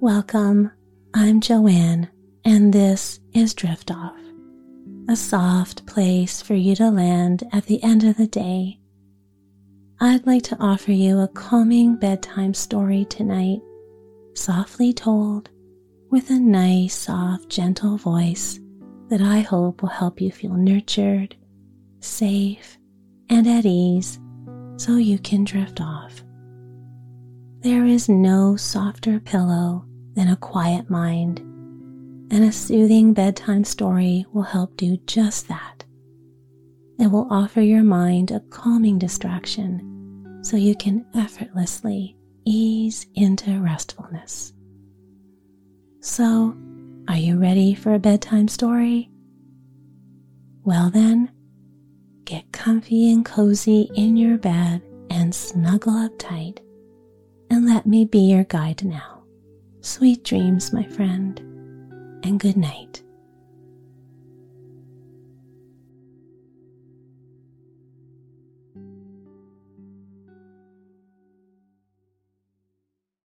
Welcome. I'm Joanne, and this is Drift Off, a soft place for you to land at the end of the day. I'd like to offer you a calming bedtime story tonight, softly told with a nice, soft, gentle voice that I hope will help you feel nurtured, safe, and at ease so you can drift off. There is no softer pillow than a quiet mind, and a soothing bedtime story will help do just that. It will offer your mind a calming distraction so you can effortlessly ease into restfulness. So, are you ready for a bedtime story? Well, then, get comfy and cozy in your bed and snuggle up tight let me be your guide now. Sweet dreams, my friend, and good night.